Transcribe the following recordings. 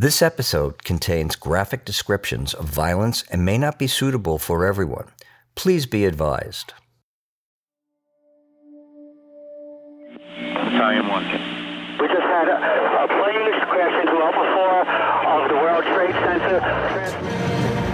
This episode contains graphic descriptions of violence and may not be suitable for everyone. Please be advised. Battalion 1. We just had a, a plane crash into Level 4 of the World Trade Center.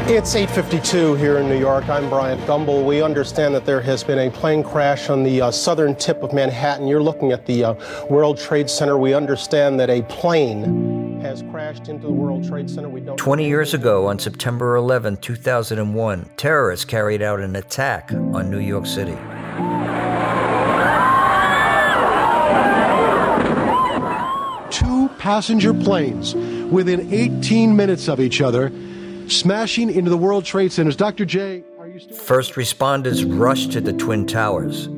It's 8:52 here in New York. I'm Bryant Gumbel. We understand that there has been a plane crash on the uh, southern tip of Manhattan. You're looking at the uh, World Trade Center. We understand that a plane has crashed into the World Trade Center. We don't 20 years ago, on September 11, 2001, terrorists carried out an attack on New York City. two passenger planes within 18 minutes of each other, smashing into the World Trade Centers. Dr. J, are you still? First responders rushed to the Twin Towers.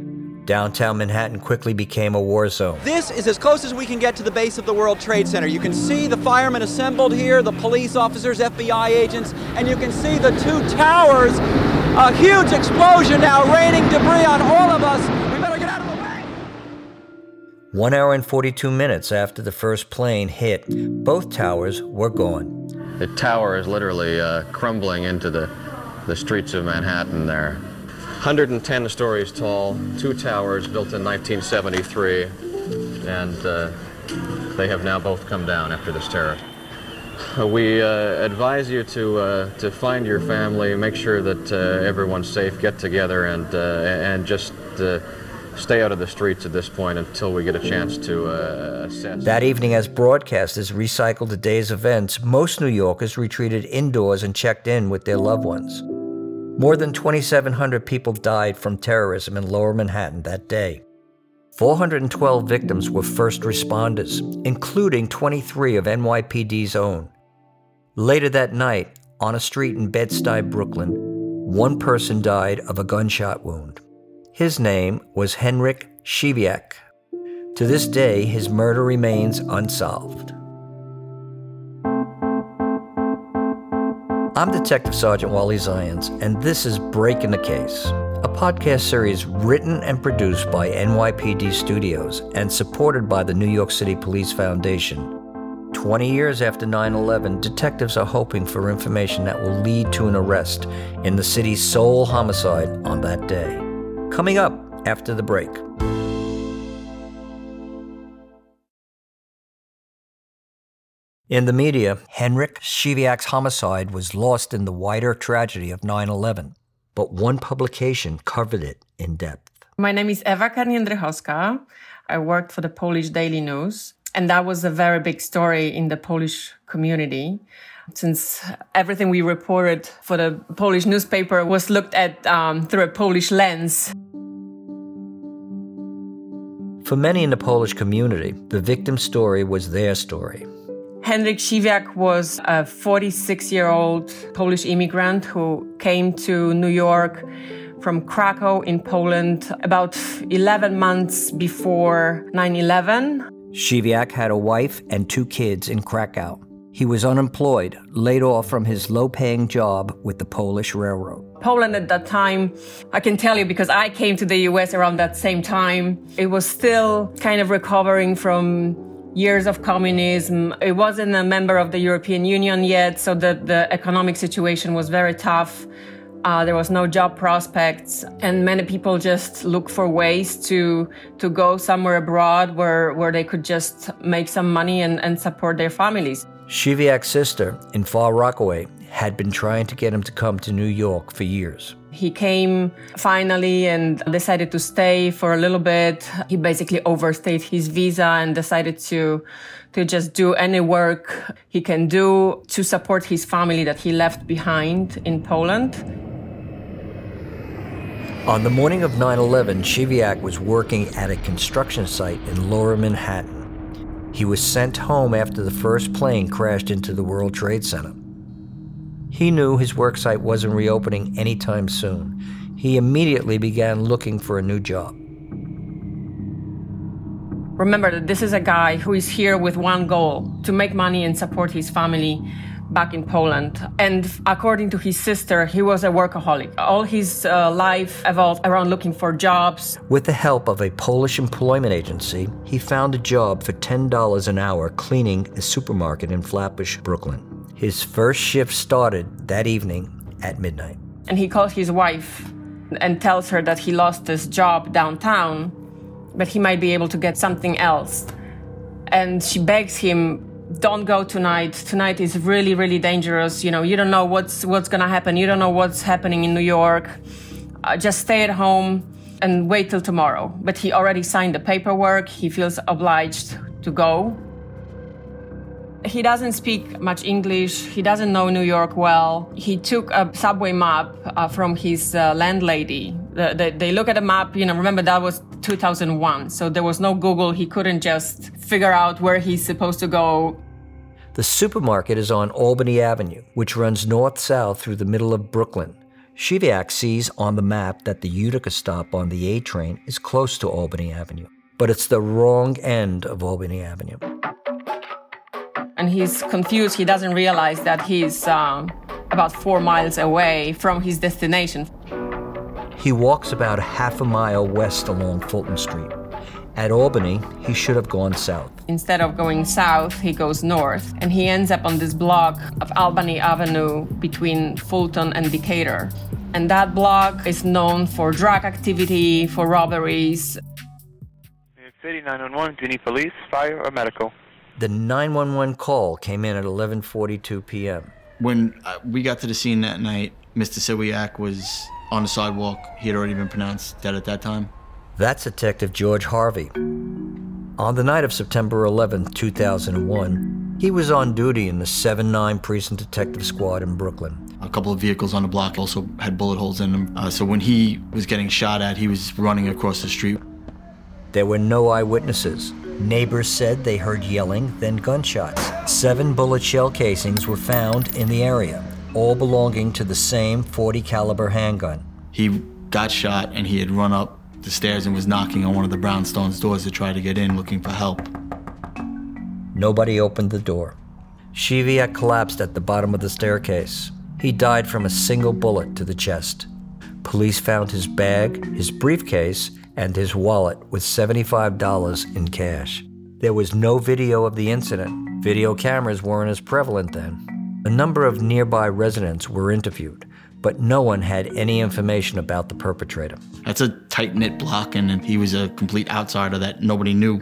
Downtown Manhattan quickly became a war zone. This is as close as we can get to the base of the World Trade Center. You can see the firemen assembled here, the police officers, FBI agents, and you can see the two towers. A huge explosion now raining debris on all of us. We better get out of the way. One hour and 42 minutes after the first plane hit, both towers were gone. The tower is literally uh, crumbling into the, the streets of Manhattan there. 110 stories tall, two towers built in 1973, and uh, they have now both come down after this terror. We uh, advise you to, uh, to find your family, make sure that uh, everyone's safe, get together, and, uh, and just uh, stay out of the streets at this point until we get a chance to uh, assess. That evening, as broadcasters recycled the day's events, most New Yorkers retreated indoors and checked in with their loved ones. More than 2,700 people died from terrorism in lower Manhattan that day. 412 victims were first responders, including 23 of NYPD's own. Later that night, on a street in Bed-Stuy, Brooklyn, one person died of a gunshot wound. His name was Henryk Siwiak. To this day, his murder remains unsolved. I'm Detective Sergeant Wally Zions, and this is Breaking the Case, a podcast series written and produced by NYPD Studios and supported by the New York City Police Foundation. 20 years after 9 11, detectives are hoping for information that will lead to an arrest in the city's sole homicide on that day. Coming up after the break. In the media, Henryk Siwiak's homicide was lost in the wider tragedy of 9 11, but one publication covered it in depth. My name is Eva Kern-Jedrychowska. I worked for the Polish Daily News, and that was a very big story in the Polish community. Since everything we reported for the Polish newspaper was looked at um, through a Polish lens. For many in the Polish community, the victim's story was their story. Henryk Siwiak was a 46 year old Polish immigrant who came to New York from Krakow in Poland about 11 months before 9 11. Siwiak had a wife and two kids in Krakow. He was unemployed, laid off from his low paying job with the Polish Railroad. Poland at that time, I can tell you because I came to the US around that same time, it was still kind of recovering from years of communism. It wasn't a member of the European Union yet, so the, the economic situation was very tough. Uh, there was no job prospects, and many people just look for ways to to go somewhere abroad where where they could just make some money and, and support their families. Siwiak's sister in Far Rockaway had been trying to get him to come to New York for years. He came finally and decided to stay for a little bit. He basically overstayed his visa and decided to to just do any work he can do to support his family that he left behind in Poland. On the morning of 9 11, Siwiak was working at a construction site in lower Manhattan. He was sent home after the first plane crashed into the World Trade Center. He knew his worksite wasn't reopening anytime soon. He immediately began looking for a new job. Remember that this is a guy who is here with one goal to make money and support his family. back in Poland. And according to his sister, he was a workaholic. All his uh, life evolved around looking for jobs. With the help of a Polish employment agency, he found a job for $10 an hour cleaning a supermarket in Flatbush, Brooklyn. His first shift started that evening at midnight. And he calls his wife and tells her that he lost his job downtown, but he might be able to get something else. And she begs him don't go tonight. Tonight is really, really dangerous. You know, you don't know what's what's gonna happen. You don't know what's happening in New York. Uh, just stay at home and wait till tomorrow. But he already signed the paperwork. He feels obliged to go. He doesn't speak much English. He doesn't know New York well. He took a subway map uh, from his uh, landlady. The, the, they look at a map, you know, remember that was 2001. So there was no Google. He couldn't just figure out where he's supposed to go. The supermarket is on Albany Avenue, which runs north south through the middle of Brooklyn. Siwiak sees on the map that the Utica stop on the A train is close to Albany Avenue, but it's the wrong end of Albany Avenue and he's confused. He doesn't realize that he's um, about four miles away from his destination. He walks about half a mile west along Fulton Street. At Albany, he should have gone south. Instead of going south, he goes north, and he ends up on this block of Albany Avenue between Fulton and Decatur. And that block is known for drug activity, for robberies. City 911, do you need police, fire, or medical? The 911 call came in at 11:42 p.m. When uh, we got to the scene that night, Mr. Siwiak was on the sidewalk. He had already been pronounced dead at that time. That's Detective George Harvey. On the night of September 11, 2001, he was on duty in the 7-9 Precinct Detective Squad in Brooklyn. A couple of vehicles on the block also had bullet holes in them. Uh, so when he was getting shot at, he was running across the street. There were no eyewitnesses. Neighbors said they heard yelling, then gunshots. Seven bullet shell casings were found in the area, all belonging to the same 40 caliber handgun. He got shot and he had run up the stairs and was knocking on one of the brownstones doors to try to get in looking for help. Nobody opened the door. Siwiak collapsed at the bottom of the staircase. He died from a single bullet to the chest. Police found his bag, his briefcase, and his wallet with $75 in cash. There was no video of the incident. Video cameras weren't as prevalent then. A number of nearby residents were interviewed, but no one had any information about the perpetrator. That's a tight knit block, and he was a complete outsider that nobody knew.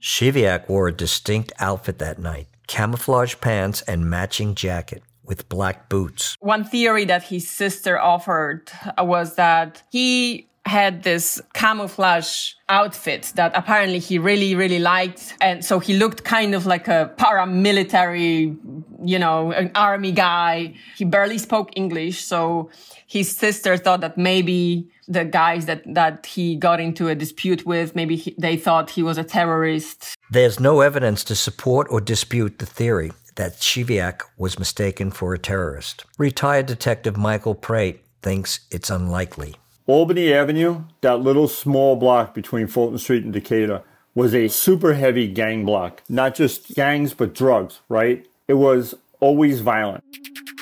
Siwiak wore a distinct outfit that night camouflage pants and matching jacket with black boots. One theory that his sister offered was that he had this camouflage outfit that apparently he really, really liked. And so he looked kind of like a paramilitary, you know, an army guy. He barely spoke English. So his sister thought that maybe the guys that, that he got into a dispute with, maybe he, they thought he was a terrorist. There's no evidence to support or dispute the theory that Siwiak was mistaken for a terrorist. Retired Detective Michael Prate thinks it's unlikely. Albany Avenue, that little small block between Fulton Street and Decatur, was a super heavy gang block. Not just gangs, but drugs, right? It was always violent.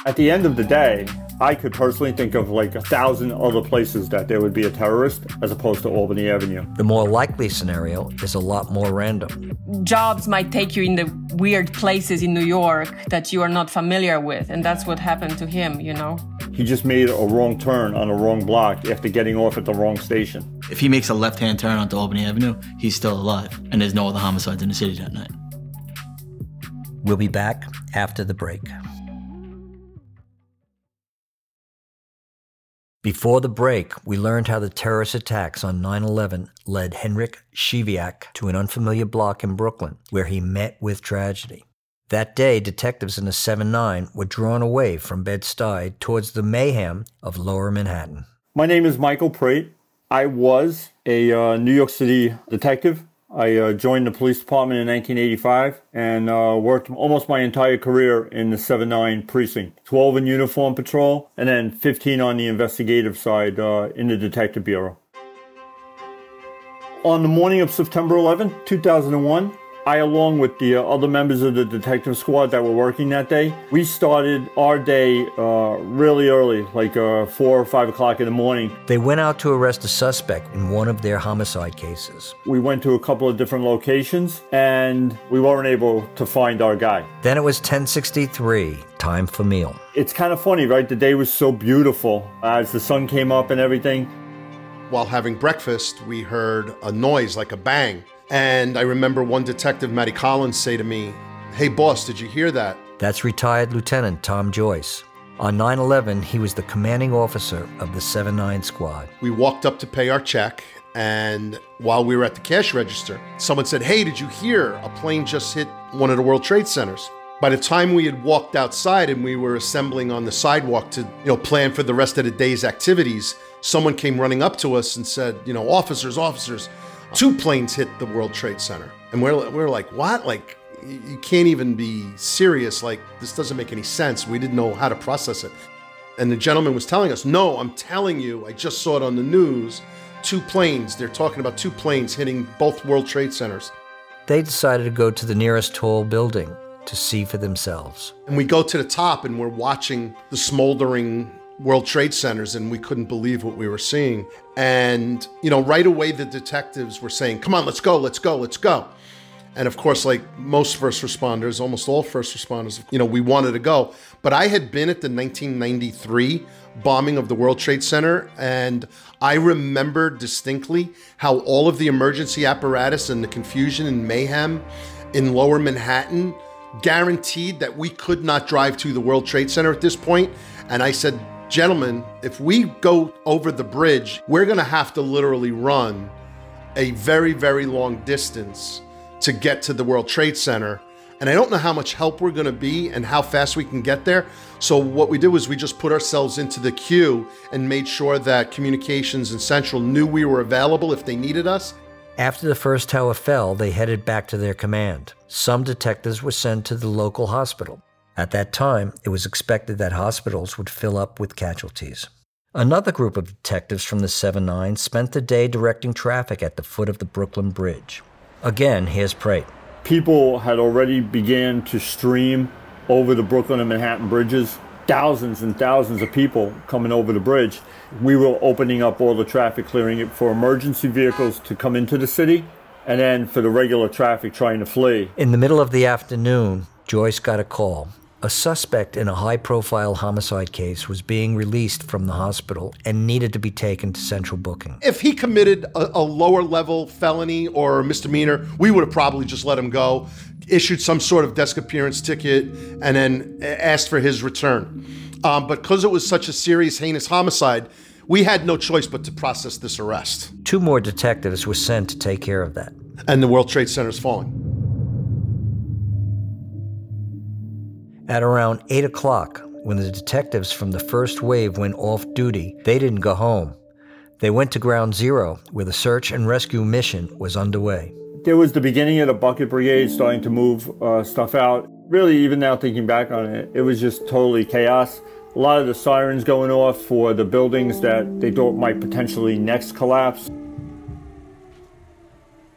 At the end of the day, I could personally think of like a thousand other places that there would be a terrorist as opposed to Albany Avenue. The more likely scenario is a lot more random. Jobs might take you in the weird places in New York that you are not familiar with, and that's what happened to him, you know? He just made a wrong turn on a wrong block after getting off at the wrong station. If he makes a left hand turn onto Albany Avenue, he's still alive, and there's no other homicides in the city that night. We'll be back after the break. Before the break, we learned how the terrorist attacks on 9 11 led Henryk Siwiak to an unfamiliar block in Brooklyn, where he met with tragedy. That day, detectives in the 7 9 were drawn away from Bed-Stuy towards the mayhem of lower Manhattan. My name is Michael Prate. I was a uh, New York City detective I uh, joined the police department in 1985 and uh, worked almost my entire career in the 7-9 precinct. 12 in uniform patrol and then 15 on the investigative side uh, in the detective bureau. On the morning of September 11, 2001, I, along with the uh, other members of the detective squad that were working that day, we started our day uh, really early, like uh, four or five o'clock in the morning. They went out to arrest a suspect in one of their homicide cases. We went to a couple of different locations and we weren't able to find our guy. Then it was 1063, time for meal. It's kind of funny, right? The day was so beautiful as the sun came up and everything. While having breakfast, we heard a noise like a bang. And I remember one detective, Matty Collins, say to me, Hey, boss, did you hear that? That's retired Lieutenant Tom Joyce. On 9 11, he was the commanding officer of the 7 9 squad. We walked up to pay our check, and while we were at the cash register, someone said, Hey, did you hear? A plane just hit one of the World Trade Centers. By the time we had walked outside and we were assembling on the sidewalk to, you know, plan for the rest of the day's activities, someone came running up to us and said, you know, officers, officers, two planes hit the World Trade Center. And we're, we're like, what? Like, you can't even be serious. Like, this doesn't make any sense. We didn't know how to process it. And the gentleman was telling us, no, I'm telling you, I just saw it on the news. Two planes, they're talking about two planes hitting both World Trade Centers. They decided to go to the nearest tall building to see for themselves. And we go to the top and we're watching the smoldering World Trade Centers and we couldn't believe what we were seeing. And, you know, right away the detectives were saying, come on, let's go, let's go, let's go. And of course, like most first responders, almost all first responders, you know, we wanted to go. But I had been at the 1993 bombing of the World Trade Center, and I remember distinctly how all of the emergency apparatus and the confusion and mayhem in lower Manhattan guaranteed that we could not drive to the World Trade Center at this point. And I said, gentlemen, if we go over the bridge, we're going to have to literally run a very, very long distance to get to the World Trade Center. And I don't know how much help we're going to be and how fast we can get there. So, what we did was we just put ourselves into the queue and made sure that communications and Central knew we were available if they needed us. After the first tower fell, they headed back to their command. Some detectives were sent to the local hospital. At that time, it was expected that hospitals would fill up with casualties. Another group of detectives from the 7 9 spent the day directing traffic at the foot of the Brooklyn Bridge. Again, here's Prate. People had already began to stream over the Brooklyn and Manhattan bridges. Thousands and thousands of people coming over the bridge. We were opening up all the traffic, clearing it for emergency vehicles to come into the city, and then for the regular traffic trying to flee. In the middle of the afternoon, Joyce got a call. A suspect in a high profile homicide case was being released from the hospital and needed to be taken to central booking. If he committed a, a lower level felony or misdemeanor, we would have probably just let him go, issued some sort of desk appearance ticket, and then asked for his return. Um, but because it was such a serious, heinous homicide, we had no choice but to process this arrest. Two more detectives were sent to take care of that. And the World Trade Center is falling. At around 8 o'clock, when the detectives from the first wave went off duty, they didn't go home. They went to Ground Zero, where the search and rescue mission was underway. There was the beginning of the bucket brigade starting to move uh, stuff out. Really, even now thinking back on it, it was just totally chaos. A lot of the sirens going off for the buildings that they thought might potentially next collapse.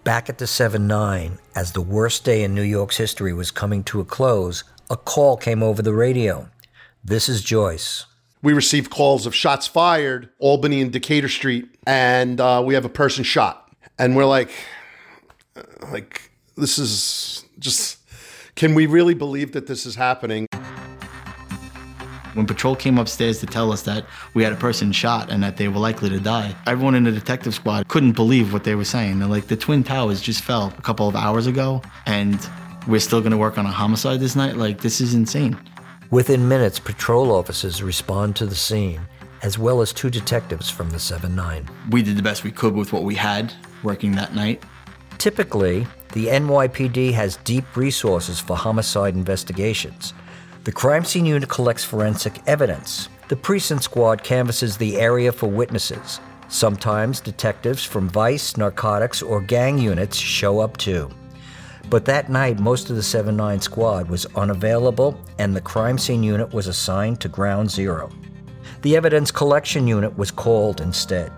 Back at the 7 9, as the worst day in New York's history was coming to a close, a call came over the radio. This is Joyce. We received calls of shots fired, Albany and Decatur Street, and uh, we have a person shot. And we're like, like, this is just, can we really believe that this is happening? When patrol came upstairs to tell us that we had a person shot and that they were likely to die, everyone in the detective squad couldn't believe what they were saying. They're like, the Twin Towers just fell a couple of hours ago, and we're still gonna work on a homicide this night? Like, this is insane. Within minutes, patrol officers respond to the scene, as well as two detectives from the 7 9. We did the best we could with what we had working that night. Typically, the NYPD has deep resources for homicide investigations. The crime scene unit collects forensic evidence. The precinct squad canvasses the area for witnesses. Sometimes detectives from vice, narcotics, or gang units show up too. But that night, most of the 7 9 squad was unavailable, and the crime scene unit was assigned to Ground Zero. The evidence collection unit was called instead.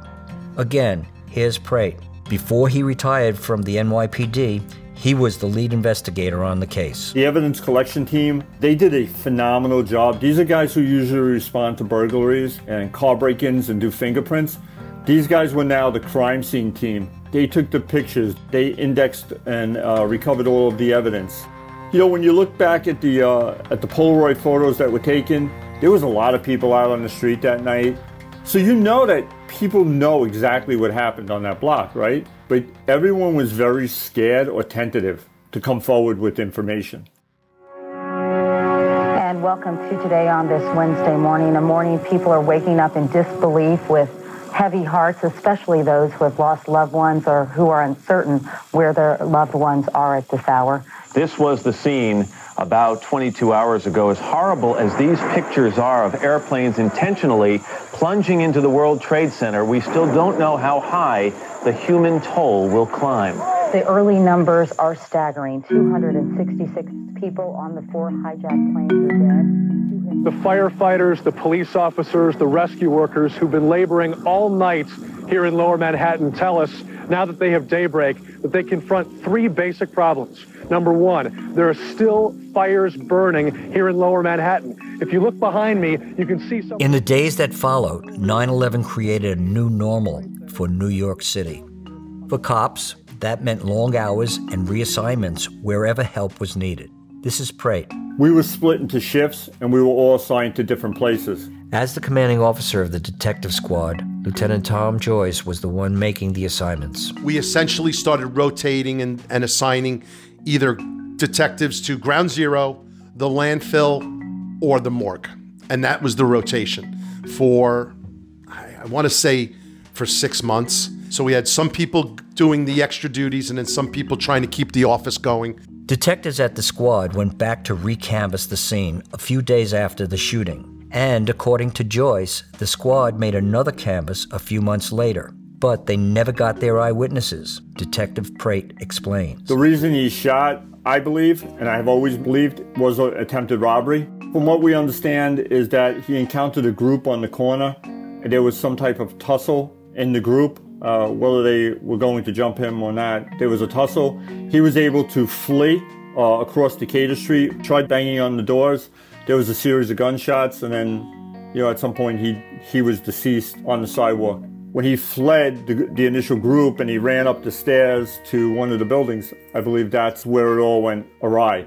Again, here's Prate. Before he retired from the NYPD, He was the lead investigator on the case. The evidence collection team, they did a phenomenal job. These are guys who usually respond to burglaries and car break ins and do fingerprints. These guys were now the crime scene team. They took the pictures, they indexed and uh, recovered all of the evidence. You know, when you look back at the uh, at the Polaroid photos that were taken, there was a lot of people out on the street that night. So you know that people know exactly what happened on that block, right? But everyone was very scared or tentative to come forward with information. And welcome to today on this Wednesday morning, a morning people are waking up in disbelief with heavy hearts, especially those who have lost loved ones or who are uncertain where their loved ones are at this hour. This was the scene about 22 hours ago. As horrible as these pictures are of airplanes intentionally plunging into the World Trade Center, we still don't know how high the human toll will climb. The early numbers are staggering. 266 people on the four hijacked planes are dead. The firefighters, the police officers, the rescue workers who've been laboring all night here in lower Manhattan tell us now that they have daybreak that they confront three basic problems. Number one, there are still fires burning here in lower Manhattan. If you look behind me, you can see some. In the days that followed, 9 11 created a new normal for New York City. For cops, that meant long hours and reassignments wherever help was needed. This is Prate. We were split into shifts and we were all assigned to different places. As the commanding officer of the detective squad, Lieutenant Tom Joyce was the one making the assignments. We essentially started rotating and, and assigning either detectives to ground zero, the landfill, or the morgue. And that was the rotation for, I, I want to say, for six months. So we had some people doing the extra duties and then some people trying to keep the office going. Detectives at the squad went back to recanvass the scene a few days after the shooting. And according to Joyce, the squad made another canvass a few months later. But they never got their eyewitnesses, Detective Prate explains. The reason he shot, I believe, and I have always believed, was an attempted robbery. From what we understand, is that he encountered a group on the corner, and there was some type of tussle in the group. Uh, whether they were going to jump him or not, there was a tussle. He was able to flee uh, across Decatur Street, tried banging on the doors. There was a series of gunshots, and then, you know, at some point he he was deceased on the sidewalk. When he fled the, the initial group and he ran up the stairs to one of the buildings, I believe that's where it all went awry.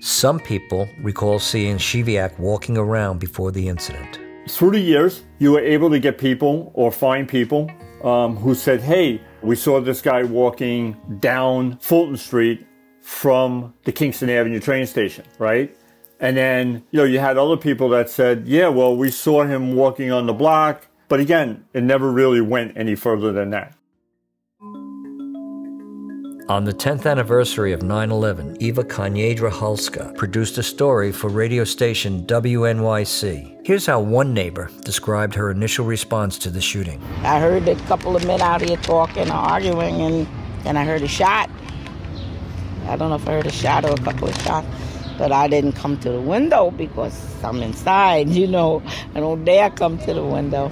Some people recall seeing Siwiak walking around before the incident. Through the years, you were able to get people or find people um, who said, Hey, we saw this guy walking down Fulton Street from the Kingston Avenue train station, right? And then, you know, you had other people that said, Yeah, well, we saw him walking on the block. But again, it never really went any further than that. On the 10th anniversary of 9 11, Eva Kern-Jedrychowska produced a story for radio station WNYC. Here's how one neighbor described her initial response to the shooting. I heard a couple of men out here talking, arguing, and then I heard a shot. I don't know if I heard a shot or a couple of shots, but I didn't come to the window because I'm inside, you know. I don't dare come to the window.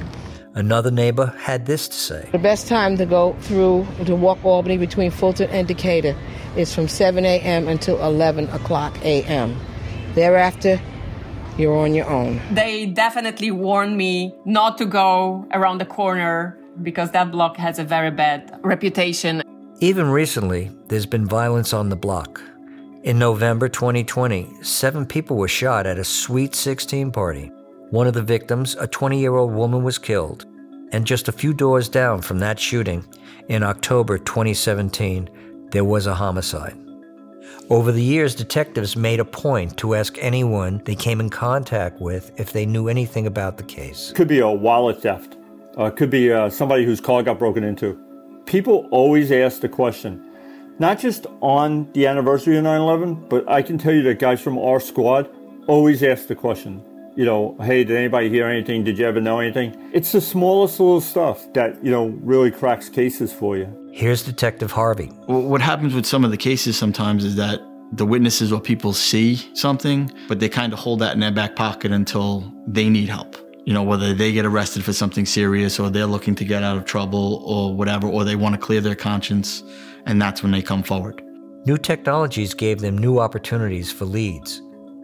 Another neighbor had this to say. The best time to go through to walk Albany between Fulton and Decatur is from 7 a.m. until 11 o'clock a.m. Thereafter, you're on your own. They definitely warned me not to go around the corner because that block has a very bad reputation. Even recently, there's been violence on the block. In November 2020, seven people were shot at a Sweet 16 party. One of the victims, a 20 year old woman, was killed. And just a few doors down from that shooting, in October 2017, there was a homicide. Over the years, detectives made a point to ask anyone they came in contact with if they knew anything about the case. Could be a wallet theft. Uh, could be uh, somebody whose car got broken into. People always ask the question, not just on the anniversary of 9 11, but I can tell you that guys from our squad always ask the question, you know, hey, did anybody hear anything? Did you ever know anything? It's the smallest little stuff that, you know, really cracks cases for you. Here's Detective Harvey. What happens with some of the cases sometimes is that the witnesses or people see something, but they kind of hold that in their back pocket until they need help. You know, whether they get arrested for something serious or they're looking to get out of trouble or whatever, or they want to clear their conscience, and that's when they come forward. New technologies gave them new opportunities for leads.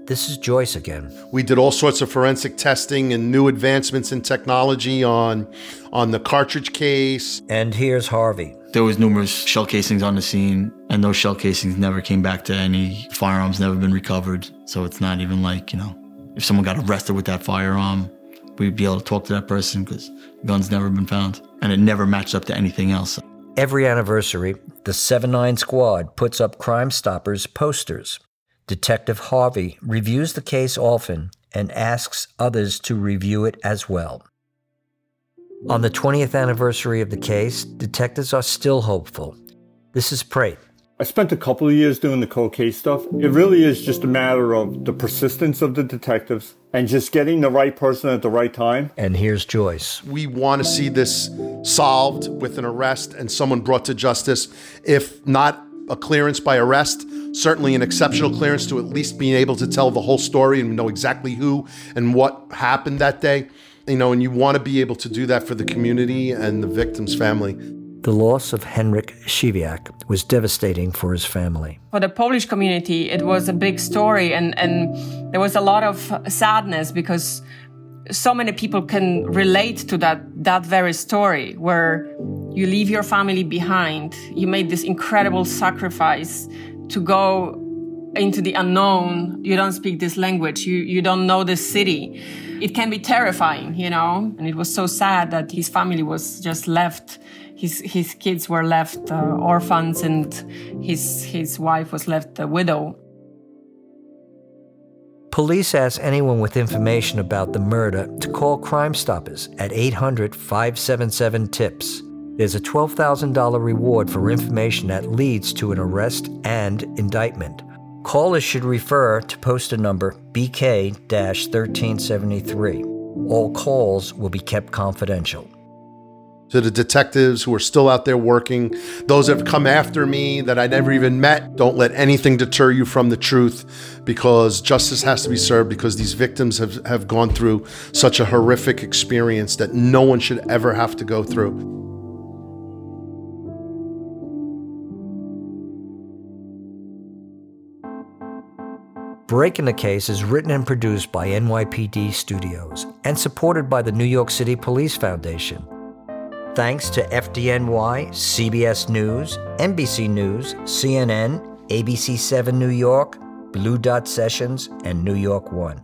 This is Joyce again. We did all sorts of forensic testing and new advancements in technology on on the cartridge case. And here's Harvey. There was numerous shell casings on the scene, and those shell casings never came back to any firearms, never been recovered. So it's not even like, you know, if someone got arrested with that firearm, we'd be able to talk to that person because gun's never been found. And it never matched up to anything else. Every anniversary, the 7 9 Squad puts up Crime Stoppers posters. Detective Harvey reviews the case often and asks others to review it as well. On the 20th anniversary of the case, detectives are still hopeful. This is Prate. I spent a couple of years doing the cold case stuff. It really is just a matter of the persistence of the detectives and just getting the right person at the right time. And here's Joyce. We want to see this solved with an arrest and someone brought to justice. If not a clearance by arrest, certainly an exceptional clearance to at least being able to tell the whole story and know exactly who and what happened that day. You know, and you want to be able to do that for the community and the victim's family. The loss of Henryk Siwiak was devastating for his family. For the Polish community, it was a big story, and, and there was a lot of sadness because so many people can relate to that, that very story where you leave your family behind. You made this incredible sacrifice to go into the unknown. You don't speak this language. You, you don't know this city. It can be terrifying, you know? And it was so sad that his family was just left. His, his kids were left uh, orphans and his, his wife was left a widow. Police ask anyone with information about the murder to call Crime Stoppers at 800 577 TIPS. There's a $12,000 reward for information that leads to an arrest and indictment. Callers should refer to poster number BK 1373. All calls will be kept confidential. To the detectives who are still out there working, those that have come after me that I never even met, don't let anything deter you from the truth because justice has to be served because these victims have, have gone through such a horrific experience that no one should ever have to go through. Breaking the Case is written and produced by NYPD Studios and supported by the New York City Police Foundation. Thanks to FDNY, CBS News, NBC News, CNN, ABC7 New York, Blue Dot Sessions, and New York One.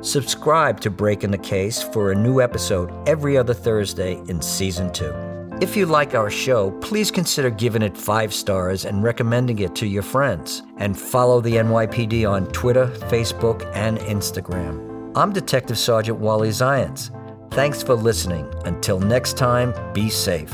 Subscribe to Breaking the Case for a new episode every other Thursday in Season 2. If you like our show, please consider giving it five stars and recommending it to your friends. And follow the NYPD on Twitter, Facebook, and Instagram. I'm Detective Sergeant Wally Zients. Thanks for listening. Until next time, be safe.